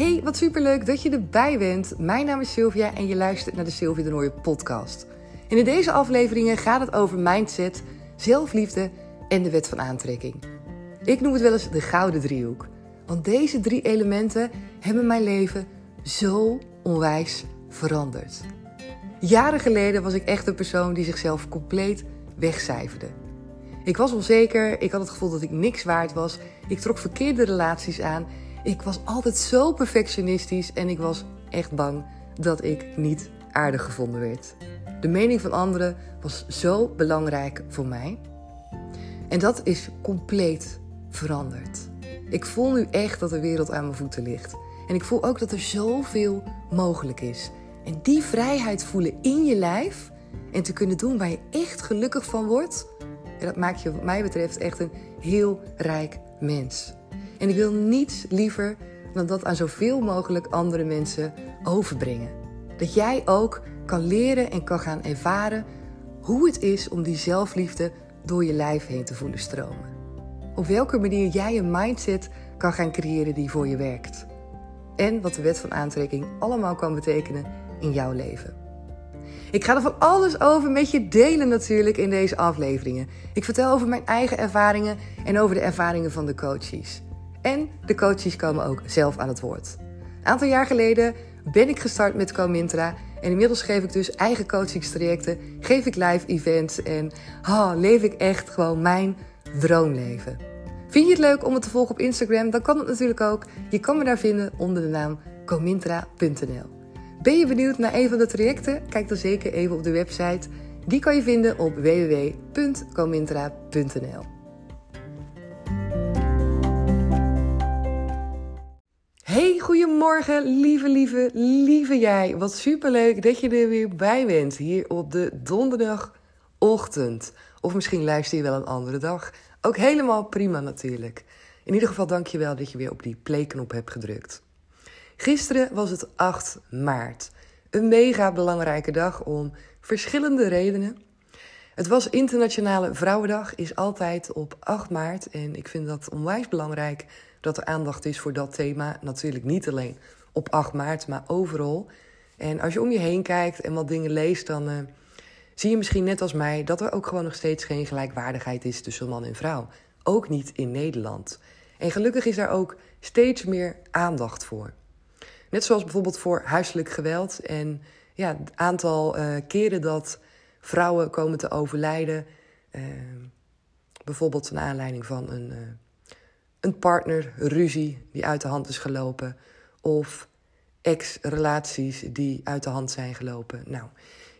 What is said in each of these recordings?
Hey, wat superleuk dat je erbij bent. Mijn naam is Sylvia en je luistert naar de Sylvia de Nooie podcast. En in deze afleveringen gaat het over mindset, zelfliefde en de wet van aantrekking. Ik noem het wel eens de gouden driehoek. Want deze drie elementen hebben mijn leven zo onwijs veranderd. Jaren geleden was ik echt een persoon die zichzelf compleet wegcijferde. Ik was onzeker, ik had het gevoel dat ik niks waard was, ik trok verkeerde relaties aan, ik was altijd zo perfectionistisch en ik was echt bang dat ik niet aardig gevonden werd. De mening van anderen was zo belangrijk voor mij. En dat is compleet veranderd. Ik voel nu echt dat de wereld aan mijn voeten ligt. En ik voel ook dat er zoveel mogelijk is. En die vrijheid voelen in je lijf en te kunnen doen waar je echt gelukkig van wordt, dat maakt je, wat mij betreft, echt een heel rijk mens. En ik wil niets liever dan dat aan zoveel mogelijk andere mensen overbrengen. Dat jij ook kan leren en kan gaan ervaren hoe het is om die zelfliefde door je lijf heen te voelen stromen. Op welke manier jij een mindset kan gaan creëren die voor je werkt. En wat de wet van aantrekking allemaal kan betekenen in jouw leven. Ik ga er van alles over met je delen natuurlijk in deze afleveringen. Ik vertel over mijn eigen ervaringen en over de ervaringen van de coaches. En de coaches komen ook zelf aan het woord. Een aantal jaar geleden ben ik gestart met Comintra. En inmiddels geef ik dus eigen coachingstrajecten, geef ik live events en oh, leef ik echt gewoon mijn droomleven. Vind je het leuk om me te volgen op Instagram? Dan kan het natuurlijk ook. Je kan me daar vinden onder de naam comintra.nl. Ben je benieuwd naar een van de trajecten? Kijk dan zeker even op de website. Die kan je vinden op www.comintra.nl. Hey, goedemorgen, lieve, lieve, lieve jij. Wat superleuk dat je er weer bij bent hier op de donderdagochtend. Of misschien luister je wel een andere dag. Ook helemaal prima natuurlijk. In ieder geval dank je wel dat je weer op die playknop hebt gedrukt. Gisteren was het 8 maart. Een mega belangrijke dag om verschillende redenen. Het was Internationale Vrouwendag, is altijd op 8 maart. En ik vind dat onwijs belangrijk dat er aandacht is voor dat thema. Natuurlijk niet alleen op 8 maart, maar overal. En als je om je heen kijkt en wat dingen leest, dan uh, zie je misschien net als mij dat er ook gewoon nog steeds geen gelijkwaardigheid is tussen man en vrouw. Ook niet in Nederland. En gelukkig is daar ook steeds meer aandacht voor. Net zoals bijvoorbeeld voor huiselijk geweld. En ja, het aantal uh, keren dat vrouwen komen te overlijden. Uh, bijvoorbeeld naar aanleiding van een, uh, een partnerruzie die uit de hand is gelopen. Of ex-relaties die uit de hand zijn gelopen. Nou,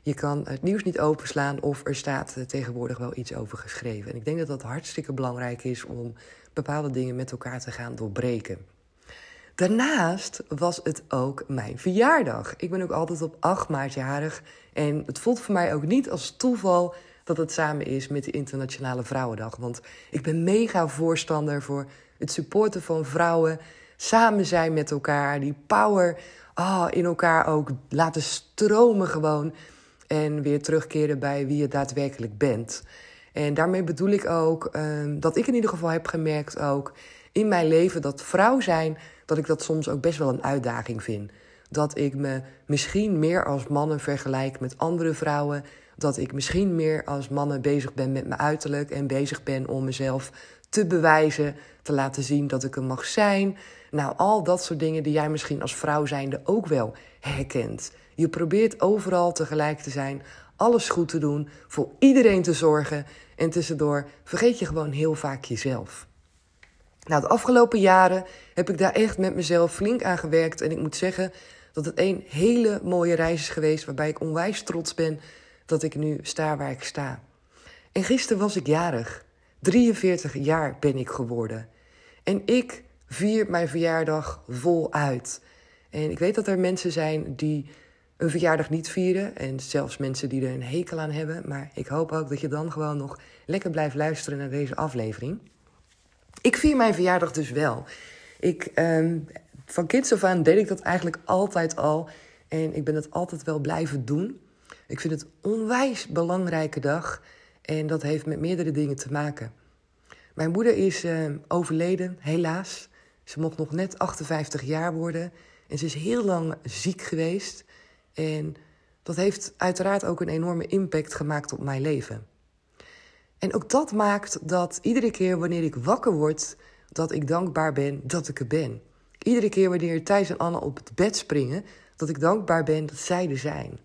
je kan het nieuws niet openslaan of er staat tegenwoordig wel iets over geschreven. En ik denk dat dat hartstikke belangrijk is om bepaalde dingen met elkaar te gaan doorbreken. Daarnaast was het ook mijn verjaardag. Ik ben ook altijd op 8 maart jarig. En het voelt voor mij ook niet als toeval dat het samen is met de Internationale Vrouwendag. Want ik ben mega voorstander voor het supporten van vrouwen. Samen zijn met elkaar. Die power oh, in elkaar ook laten stromen gewoon. En weer terugkeren bij wie je daadwerkelijk bent. En daarmee bedoel ik ook um, dat ik in ieder geval heb gemerkt ook in mijn leven dat vrouw zijn dat ik dat soms ook best wel een uitdaging vind. Dat ik me misschien meer als mannen vergelijk met andere vrouwen. Dat ik misschien meer als mannen bezig ben met mijn uiterlijk en bezig ben om mezelf te bewijzen, te laten zien dat ik er mag zijn. Nou, al dat soort dingen die jij misschien als vrouw zijnde ook wel herkent. Je probeert overal tegelijk te zijn, alles goed te doen, voor iedereen te zorgen en tussendoor vergeet je gewoon heel vaak jezelf. Nou, de afgelopen jaren heb ik daar echt met mezelf flink aan gewerkt. En ik moet zeggen dat het een hele mooie reis is geweest. Waarbij ik onwijs trots ben dat ik nu sta waar ik sta. En gisteren was ik jarig. 43 jaar ben ik geworden. En ik vier mijn verjaardag voluit. En ik weet dat er mensen zijn die een verjaardag niet vieren. En zelfs mensen die er een hekel aan hebben. Maar ik hoop ook dat je dan gewoon nog lekker blijft luisteren naar deze aflevering. Ik vier mijn verjaardag dus wel. Ik, um, van kinds af aan deed ik dat eigenlijk altijd al. En ik ben het altijd wel blijven doen. Ik vind het een onwijs belangrijke dag. En dat heeft met meerdere dingen te maken. Mijn moeder is uh, overleden, helaas. Ze mocht nog net 58 jaar worden. En ze is heel lang ziek geweest. En dat heeft uiteraard ook een enorme impact gemaakt op mijn leven. En ook dat maakt dat iedere keer wanneer ik wakker word, dat ik dankbaar ben dat ik er ben. Iedere keer wanneer Thijs en Anne op het bed springen, dat ik dankbaar ben dat zij er zijn.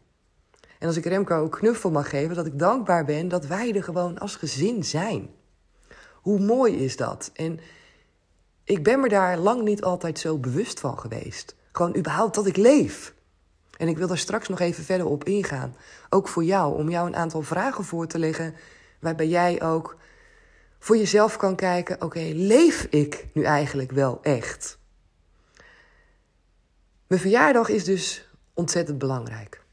En als ik Remco een knuffel mag geven, dat ik dankbaar ben dat wij er gewoon als gezin zijn. Hoe mooi is dat? En ik ben me daar lang niet altijd zo bewust van geweest. Gewoon überhaupt dat ik leef. En ik wil daar straks nog even verder op ingaan. Ook voor jou, om jou een aantal vragen voor te leggen. Waarbij jij ook voor jezelf kan kijken: oké, leef ik nu eigenlijk wel echt? Mijn verjaardag is dus ontzettend belangrijk.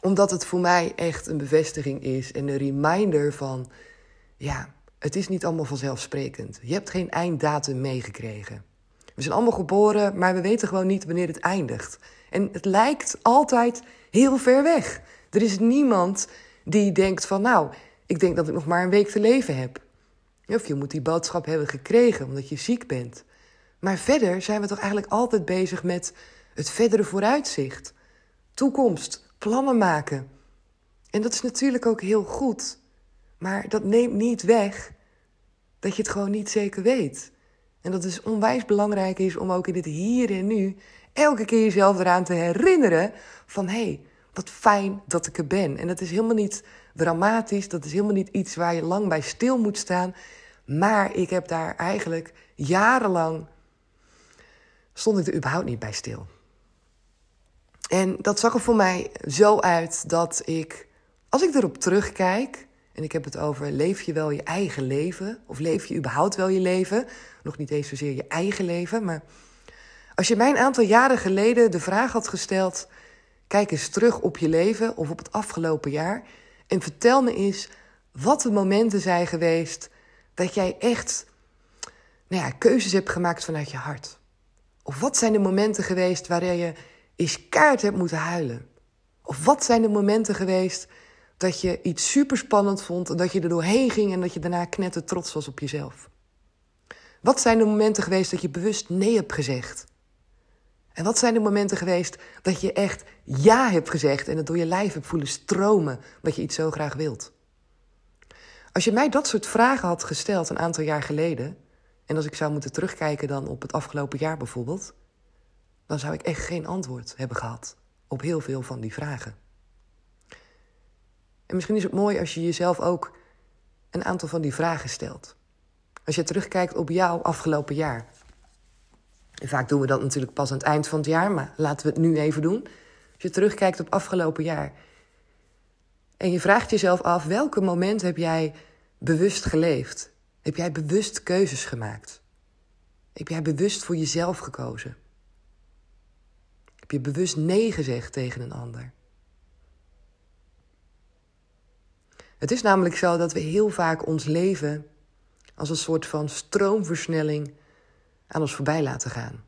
Omdat het voor mij echt een bevestiging is en een reminder van: ja, het is niet allemaal vanzelfsprekend. Je hebt geen einddatum meegekregen. We zijn allemaal geboren, maar we weten gewoon niet wanneer het eindigt. En het lijkt altijd heel ver weg. Er is niemand die denkt van, nou, ik denk dat ik nog maar een week te leven heb. Of je moet die boodschap hebben gekregen omdat je ziek bent. Maar verder zijn we toch eigenlijk altijd bezig met het verdere vooruitzicht. Toekomst, plannen maken. En dat is natuurlijk ook heel goed. Maar dat neemt niet weg dat je het gewoon niet zeker weet. En dat het onwijs belangrijk is om ook in het hier en nu elke keer jezelf eraan te herinneren van hé, hey, wat fijn dat ik er ben. En dat is helemaal niet dramatisch, dat is helemaal niet iets waar je lang bij stil moet staan. Maar ik heb daar eigenlijk jarenlang stond ik er überhaupt niet bij stil. En dat zag er voor mij zo uit dat ik, als ik erop terugkijk, en ik heb het over leef je wel je eigen leven, of leef je überhaupt wel je leven, nog niet eens zozeer je eigen leven, maar als je mij een aantal jaren geleden de vraag had gesteld, kijk eens terug op je leven of op het afgelopen jaar en vertel me eens wat de momenten zijn geweest dat jij echt nou ja, keuzes hebt gemaakt vanuit je hart. Of wat zijn de momenten geweest waarin je eens kaart hebt moeten huilen? Of wat zijn de momenten geweest dat je iets superspannend vond en dat je er doorheen ging en dat je daarna knetter trots was op jezelf? Wat zijn de momenten geweest dat je bewust nee hebt gezegd? En wat zijn de momenten geweest dat je echt ja hebt gezegd en het door je lijf hebt voelen stromen, wat je iets zo graag wilt? Als je mij dat soort vragen had gesteld een aantal jaar geleden, en als ik zou moeten terugkijken dan op het afgelopen jaar bijvoorbeeld, dan zou ik echt geen antwoord hebben gehad op heel veel van die vragen. En misschien is het mooi als je jezelf ook een aantal van die vragen stelt. Als je terugkijkt op jouw afgelopen jaar. En vaak doen we dat natuurlijk pas aan het eind van het jaar, maar laten we het nu even doen. Als je terugkijkt op afgelopen jaar. En je vraagt jezelf af, welke moment heb jij bewust geleefd? Heb jij bewust keuzes gemaakt? Heb jij bewust voor jezelf gekozen? Je bewust nee gezegd tegen een ander? Het is namelijk zo dat we heel vaak ons leven als een soort van stroomversnelling aan ons voorbij laten gaan.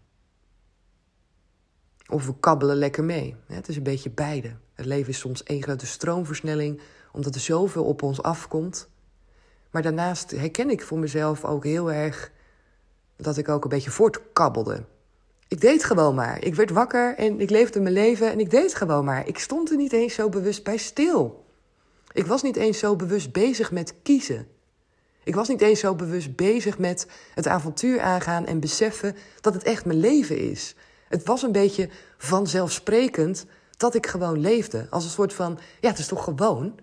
Of we kabbelen lekker mee. Het is een beetje beide. Het leven is soms één grote stroomversnelling, omdat er zoveel op ons afkomt. Maar daarnaast herken ik voor mezelf ook heel erg dat ik ook een beetje voortkabbelde. Ik deed gewoon maar. Ik werd wakker en ik leefde mijn leven en ik deed gewoon maar. Ik stond er niet eens zo bewust bij stil. Ik was niet eens zo bewust bezig met kiezen. Ik was niet eens zo bewust bezig met het avontuur aangaan en beseffen dat het echt mijn leven is. Het was een beetje vanzelfsprekend dat ik gewoon leefde. Als een soort van, ja, het is toch gewoon?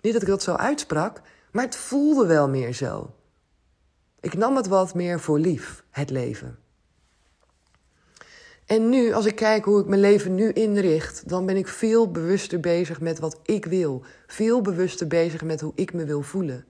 Niet dat ik dat zo uitsprak, maar het voelde wel meer zo. Ik nam het wat meer voor lief, het leven. En nu, als ik kijk hoe ik mijn leven nu inricht, dan ben ik veel bewuster bezig met wat ik wil. Veel bewuster bezig met hoe ik me wil voelen.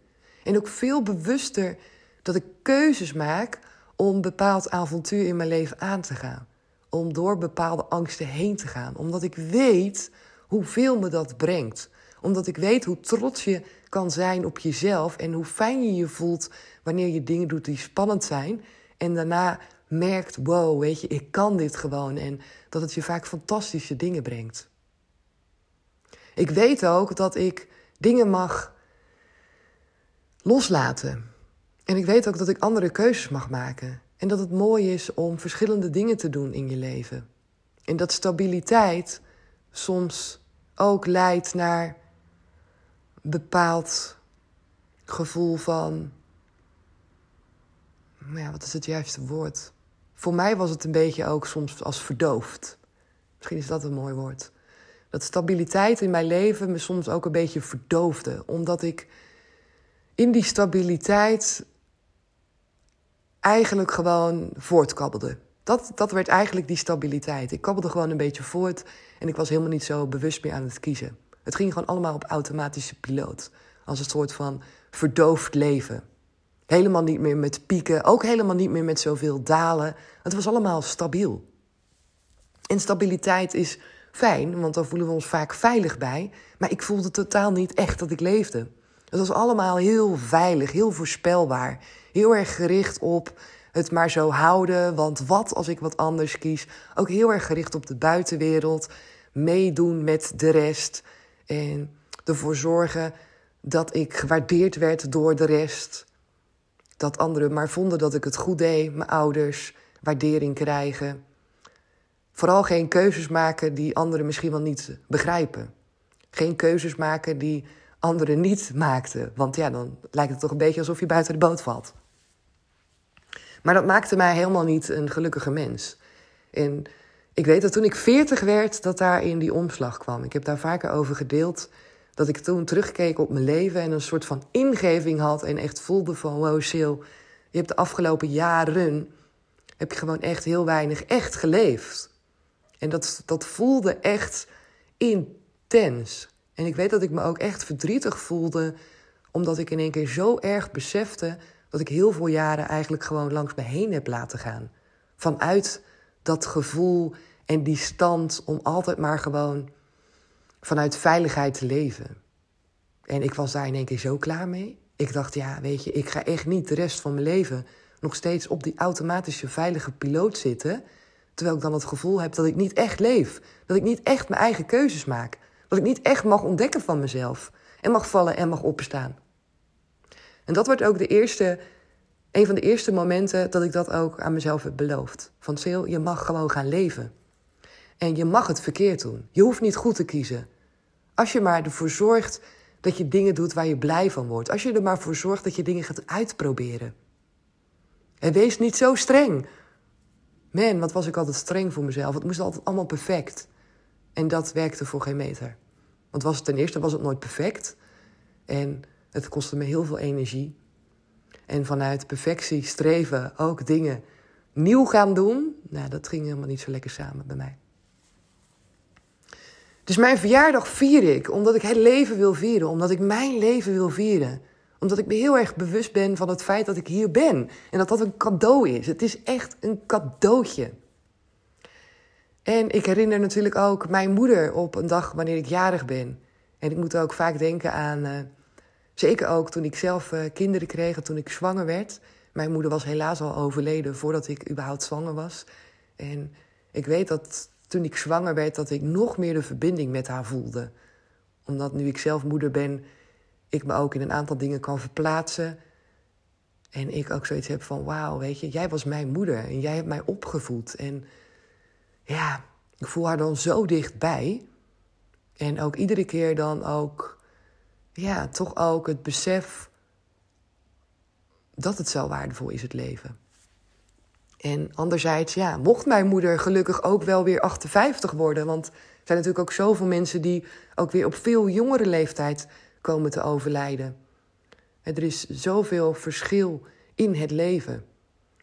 En ook veel bewuster dat ik keuzes maak om bepaald avontuur in mijn leven aan te gaan. Om door bepaalde angsten heen te gaan. Omdat ik weet hoeveel me dat brengt. Omdat ik weet hoe trots je kan zijn op jezelf en hoe fijn je je voelt wanneer je dingen doet die spannend zijn. En daarna merkt, wow, weet je, ik kan dit gewoon. En dat het je vaak fantastische dingen brengt. Ik weet ook dat ik dingen mag loslaten. En ik weet ook dat ik andere keuzes mag maken. En dat het mooi is om verschillende dingen te doen in je leven. En dat stabiliteit soms ook leidt naar een bepaald gevoel van. Nou ja, wat is het juiste woord? Voor mij was het een beetje ook soms als verdoofd. Misschien is dat een mooi woord. Dat stabiliteit in mijn leven me soms ook een beetje verdoofde. Omdat ik in die stabiliteit eigenlijk gewoon voortkabbelde. Dat, dat werd eigenlijk die stabiliteit. Ik kabbelde gewoon een beetje voort en ik was helemaal niet zo bewust meer aan het kiezen. Het ging gewoon allemaal op automatische piloot. Als een soort van verdoofd leven. Helemaal niet meer met pieken, ook helemaal niet meer met zoveel dalen. Het was allemaal stabiel. En stabiliteit is fijn, want dan voelen we ons vaak veilig bij. Maar ik voelde totaal niet echt dat ik leefde. Het was allemaal heel veilig, heel voorspelbaar. Heel erg gericht op het maar zo houden, want wat als ik wat anders kies? Ook heel erg gericht op de buitenwereld, meedoen met de rest en ervoor zorgen dat ik gewaardeerd werd door de rest. Dat anderen maar vonden dat ik het goed deed, mijn ouders waardering krijgen. Vooral geen keuzes maken die anderen misschien wel niet begrijpen. Geen keuzes maken die anderen niet maakten. Want ja, dan lijkt het toch een beetje alsof je buiten de boot valt. Maar dat maakte mij helemaal niet een gelukkige mens. En ik weet dat toen ik veertig werd, dat daar in die omslag kwam. Ik heb daar vaker over gedeeld. Dat ik toen terugkeek op mijn leven en een soort van ingeving had. En echt voelde van, wow, Sil, je hebt de afgelopen jaren... heb je gewoon echt heel weinig echt geleefd. En dat, dat voelde echt intens. En ik weet dat ik me ook echt verdrietig voelde, omdat ik in één keer zo erg besefte dat ik heel veel jaren eigenlijk gewoon langs me heen heb laten gaan. Vanuit dat gevoel en die stand om altijd maar gewoon vanuit veiligheid te leven. En ik was daar in één keer zo klaar mee. Ik dacht, ja, weet je, ik ga echt niet de rest van mijn leven nog steeds op die automatische veilige piloot zitten. Terwijl ik dan het gevoel heb dat ik niet echt leef. Dat ik niet echt mijn eigen keuzes maak. Dat ik niet echt mag ontdekken van mezelf. En mag vallen en mag opstaan. En dat wordt ook de eerste, een van de eerste momenten dat ik dat ook aan mezelf heb beloofd. Van Sil, je mag gewoon gaan leven. En je mag het verkeerd doen. Je hoeft niet goed te kiezen. Als je maar ervoor zorgt dat je dingen doet waar je blij van wordt. Als je er maar voor zorgt dat je dingen gaat uitproberen. En wees niet zo streng. Man, wat was ik altijd streng voor mezelf. Het moest altijd allemaal perfect. En dat werkte voor geen meter. Want was het ten eerste was het nooit perfect. En het kostte me heel veel energie. En vanuit perfectie streven ook dingen nieuw gaan doen. Nou, dat ging helemaal niet zo lekker samen bij mij. Dus mijn verjaardag vier ik omdat ik het leven wil vieren. Omdat ik mijn leven wil vieren. Omdat ik me heel erg bewust ben van het feit dat ik hier ben. En dat dat een cadeau is. Het is echt een cadeautje. En ik herinner natuurlijk ook mijn moeder op een dag wanneer ik jarig ben. En ik moet ook vaak denken aan, uh, zeker ook toen ik zelf uh, kinderen kreeg, toen ik zwanger werd. Mijn moeder was helaas al overleden voordat ik überhaupt zwanger was. En ik weet dat toen ik zwanger werd, dat ik nog meer de verbinding met haar voelde. Omdat nu ik zelf moeder ben, ik me ook in een aantal dingen kan verplaatsen. En ik ook zoiets heb van, wauw, weet je, jij was mijn moeder en jij hebt mij opgevoed. En ja, ik voel haar dan zo dichtbij. En ook iedere keer dan ook, ja, toch ook het besef dat het zo waardevol is, het leven. En anderzijds, ja, mocht mijn moeder gelukkig ook wel weer 58 worden. Want er zijn natuurlijk ook zoveel mensen die ook weer op veel jongere leeftijd komen te overlijden. er is zoveel verschil in het leven.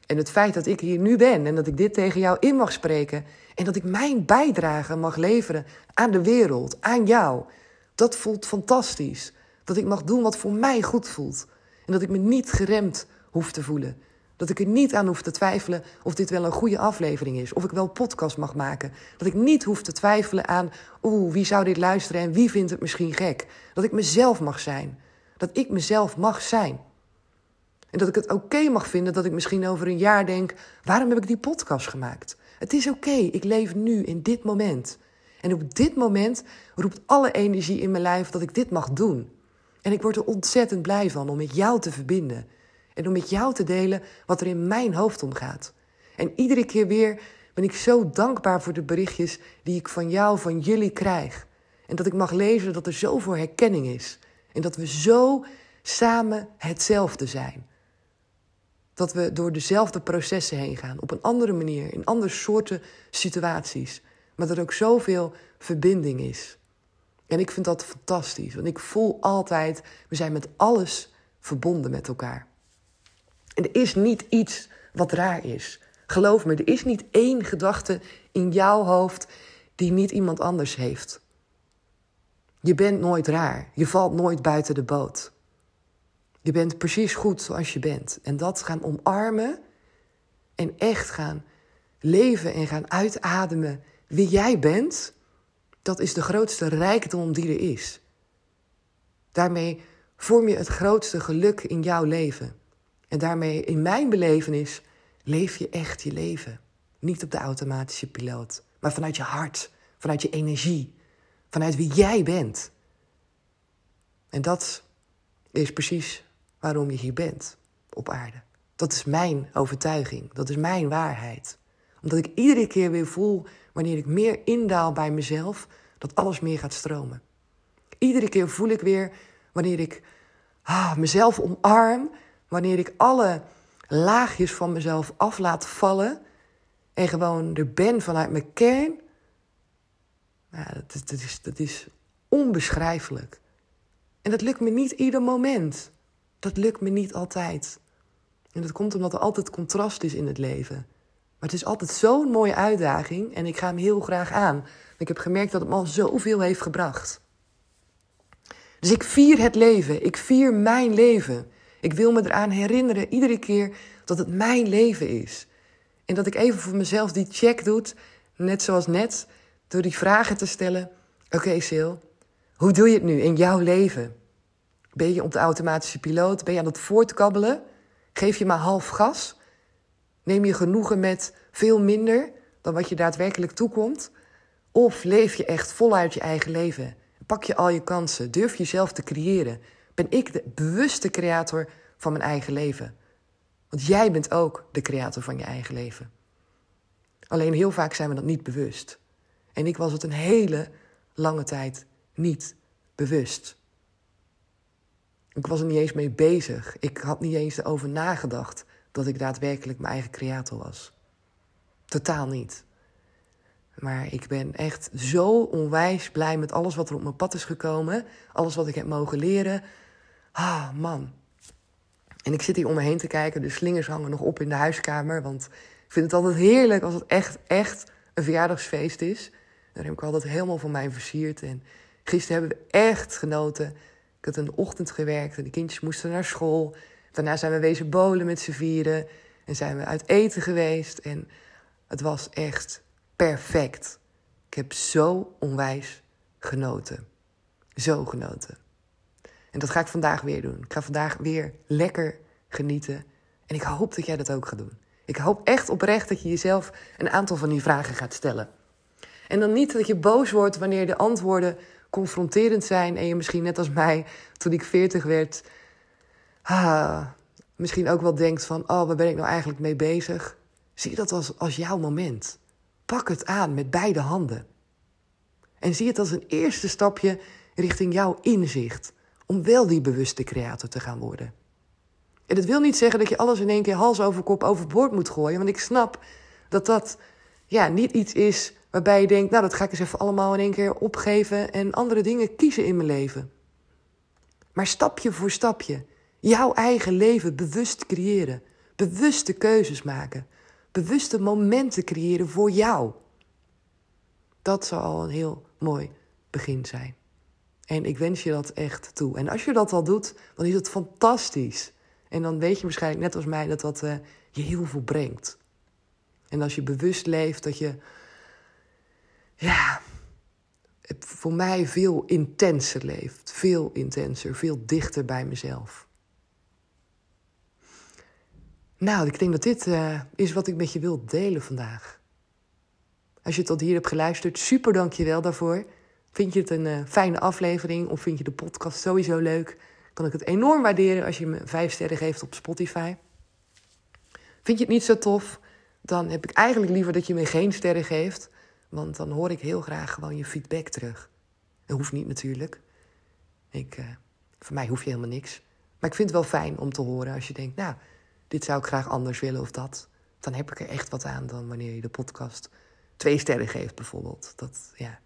En het feit dat ik hier nu ben en dat ik dit tegen jou in mag spreken en dat ik mijn bijdrage mag leveren aan de wereld, aan jou, dat voelt fantastisch. Dat ik mag doen wat voor mij goed voelt en dat ik me niet geremd hoef te voelen. Dat ik er niet aan hoef te twijfelen of dit wel een goede aflevering is. Of ik wel podcast mag maken. Dat ik niet hoef te twijfelen aan, oeh, wie zou dit luisteren en wie vindt het misschien gek. Dat ik mezelf mag zijn. Dat ik mezelf mag zijn. En dat ik het oké mag vinden dat ik misschien over een jaar denk: waarom heb ik die podcast gemaakt? Het is oké, ik leef nu in dit moment. En op dit moment roept alle energie in mijn lijf dat ik dit mag doen. En ik word er ontzettend blij van om met jou te verbinden. En om met jou te delen wat er in mijn hoofd omgaat. En iedere keer weer ben ik zo dankbaar voor de berichtjes die ik van jou, van jullie krijg. En dat ik mag lezen dat er zoveel herkenning is. En dat we zo samen hetzelfde zijn. Dat we door dezelfde processen heen gaan, op een andere manier, in andere soorten situaties. Maar dat er ook zoveel verbinding is. En ik vind dat fantastisch, want ik voel altijd, we zijn met alles verbonden met elkaar. En er is niet iets wat raar is. Geloof me, er is niet één gedachte in jouw hoofd die niet iemand anders heeft. Je bent nooit raar. Je valt nooit buiten de boot. Je bent precies goed zoals je bent. En dat gaan omarmen en echt gaan leven en gaan uitademen wie jij bent, dat is de grootste rijkdom die er is. Daarmee vorm je het grootste geluk in jouw leven. En daarmee, in mijn belevenis, leef je echt je leven. Niet op de automatische piloot, maar vanuit je hart, vanuit je energie, vanuit wie jij bent. En dat is precies waarom je hier bent op aarde. Dat is mijn overtuiging, dat is mijn waarheid. Omdat ik iedere keer weer voel, wanneer ik meer indaal bij mezelf, dat alles meer gaat stromen. Iedere keer voel ik weer, wanneer ik ah, mezelf omarm, wanneer ik alle laagjes van mezelf af laat vallen en gewoon er ben vanuit mijn kern. Nou, dat, dat, is, dat is onbeschrijfelijk. En dat lukt me niet ieder moment. Dat lukt me niet altijd. En dat komt omdat er altijd contrast is in het leven. Maar het is altijd zo'n mooie uitdaging en ik ga hem heel graag aan. Ik heb gemerkt dat het me al zoveel heeft gebracht. Dus ik vier het leven. Ik vier mijn leven. Ik wil me eraan herinneren iedere keer dat het mijn leven is. En dat ik even voor mezelf die check doe, net zoals net, door die vragen te stellen. Oké, okay, Sil, hoe doe je het nu in jouw leven? Ben je op de automatische piloot? Ben je aan het voortkabbelen? Geef je maar half gas? Neem je genoegen met veel minder dan wat je daadwerkelijk toekomt? Of leef je echt voluit je eigen leven? Pak je al je kansen? Durf jezelf te creëren? Ben ik de bewuste creator van mijn eigen leven? Want jij bent ook de creator van je eigen leven. Alleen heel vaak zijn we dat niet bewust. En ik was het een hele lange tijd niet bewust. Ik was er niet eens mee bezig. Ik had niet eens erover nagedacht dat ik daadwerkelijk mijn eigen creator was. Totaal niet. Maar ik ben echt zo onwijs blij met alles wat er op mijn pad is gekomen. Alles wat ik heb mogen leren. Ah, man. En ik zit hier om me heen te kijken. De slingers hangen nog op in de huiskamer. Want ik vind het altijd heerlijk als het echt, echt een verjaardagsfeest is. Daar heb ik altijd helemaal van mij versierd. En gisteren hebben we echt genoten. Ik had een ochtend gewerkt en de kindjes moesten naar school. Daarna zijn we wezen bolen met z'n vieren. En zijn we uit eten geweest. En het was echt perfect. Ik heb zo onwijs genoten. Zo genoten. En dat ga ik vandaag weer doen. Ik ga vandaag weer lekker genieten. En ik hoop dat jij dat ook gaat doen. Ik hoop echt oprecht dat je jezelf een aantal van die vragen gaat stellen. En dan niet dat je boos wordt wanneer de antwoorden confronterend zijn en je misschien net als mij toen ik 40 werd, ah, misschien ook wel denkt van, oh, waar ben ik nou eigenlijk mee bezig? Zie dat als, als jouw moment. Pak het aan met beide handen. En zie het als een eerste stapje richting jouw inzicht. Om wel die bewuste creator te gaan worden. En dat wil niet zeggen dat je alles in één keer hals over kop overboord moet gooien. Want ik snap dat dat ja, niet iets is waarbij je denkt: Nou, dat ga ik eens even allemaal in één keer opgeven en andere dingen kiezen in mijn leven. Maar stapje voor stapje jouw eigen leven bewust creëren. Bewuste keuzes maken bewuste momenten creëren voor jou. Dat zou al een heel mooi begin zijn. En ik wens je dat echt toe. En als je dat al doet, dan is het fantastisch. En dan weet je waarschijnlijk net als mij dat dat uh, je heel veel brengt. En als je bewust leeft, dat je, ja, voor mij veel intenser leeft. Veel intenser, veel dichter bij mezelf. Nou, ik denk dat dit uh, is wat ik met je wil delen vandaag. Als je tot hier hebt geluisterd, super dank je wel daarvoor. Vind je het een uh, fijne aflevering of vind je de podcast sowieso leuk? kan ik het enorm waarderen als je me vijf sterren geeft op Spotify. Vind je het niet zo tof? Dan heb ik eigenlijk liever dat je me geen sterren geeft. Want dan hoor ik heel graag gewoon je feedback terug. Dat hoeft niet natuurlijk. Ik, uh, voor mij hoef je helemaal niks. Maar ik vind het wel fijn om te horen als je denkt, nou, dit zou ik graag anders willen of dat. Dan heb ik er echt wat aan dan wanneer je de podcast twee sterren geeft bijvoorbeeld. Dat ja,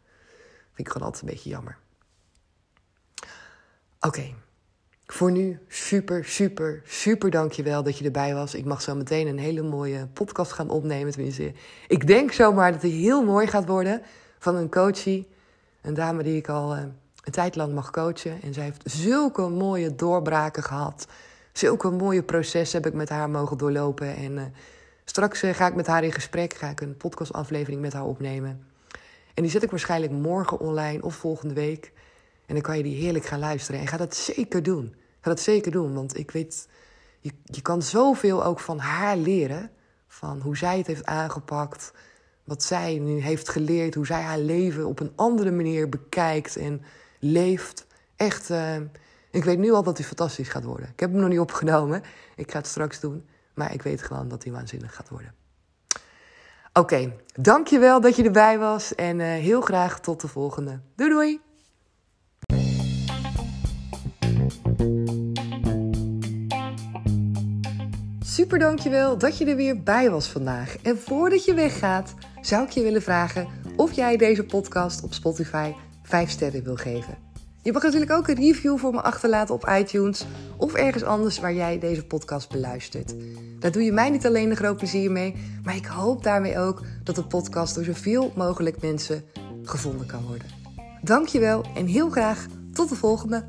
vind ik gewoon altijd een beetje jammer. Oké, voor nu super, super, super dankjewel dat je erbij was. Ik mag zo meteen een hele mooie podcast gaan opnemen. Tenminste, ik denk zomaar dat hij heel mooi gaat worden. Van een coachie, een dame die ik al uh, een tijd lang mag coachen. En zij heeft zulke mooie doorbraken gehad. Zulke mooie processen heb ik met haar mogen doorlopen. En uh, straks uh, ga ik met haar in gesprek. Ga ik een podcastaflevering met haar opnemen. En die zet ik waarschijnlijk morgen online of volgende week. En dan kan je die heerlijk gaan luisteren. En ga dat zeker doen. Ga dat zeker doen, want ik weet, je, je kan zoveel ook van haar leren. Van hoe zij het heeft aangepakt, wat zij nu heeft geleerd, hoe zij haar leven op een andere manier bekijkt en leeft. Echt, uh, ik weet nu al dat hij fantastisch gaat worden. Ik heb hem nog niet opgenomen, ik ga het straks doen. Maar ik weet gewoon dat hij waanzinnig gaat worden. Oké, okay, dankjewel dat je erbij was en uh, heel graag tot de volgende. Doei doei! Super dankjewel dat je er weer bij was vandaag. En voordat je weggaat, zou ik je willen vragen of jij deze podcast op Spotify 5 sterren wil geven. Je mag natuurlijk ook een review voor me achterlaten op iTunes of ergens anders waar jij deze podcast beluistert. Daar doe je mij niet alleen een groot plezier mee, maar ik hoop daarmee ook dat de podcast door zoveel mogelijk mensen gevonden kan worden. Dankjewel en heel graag tot de volgende.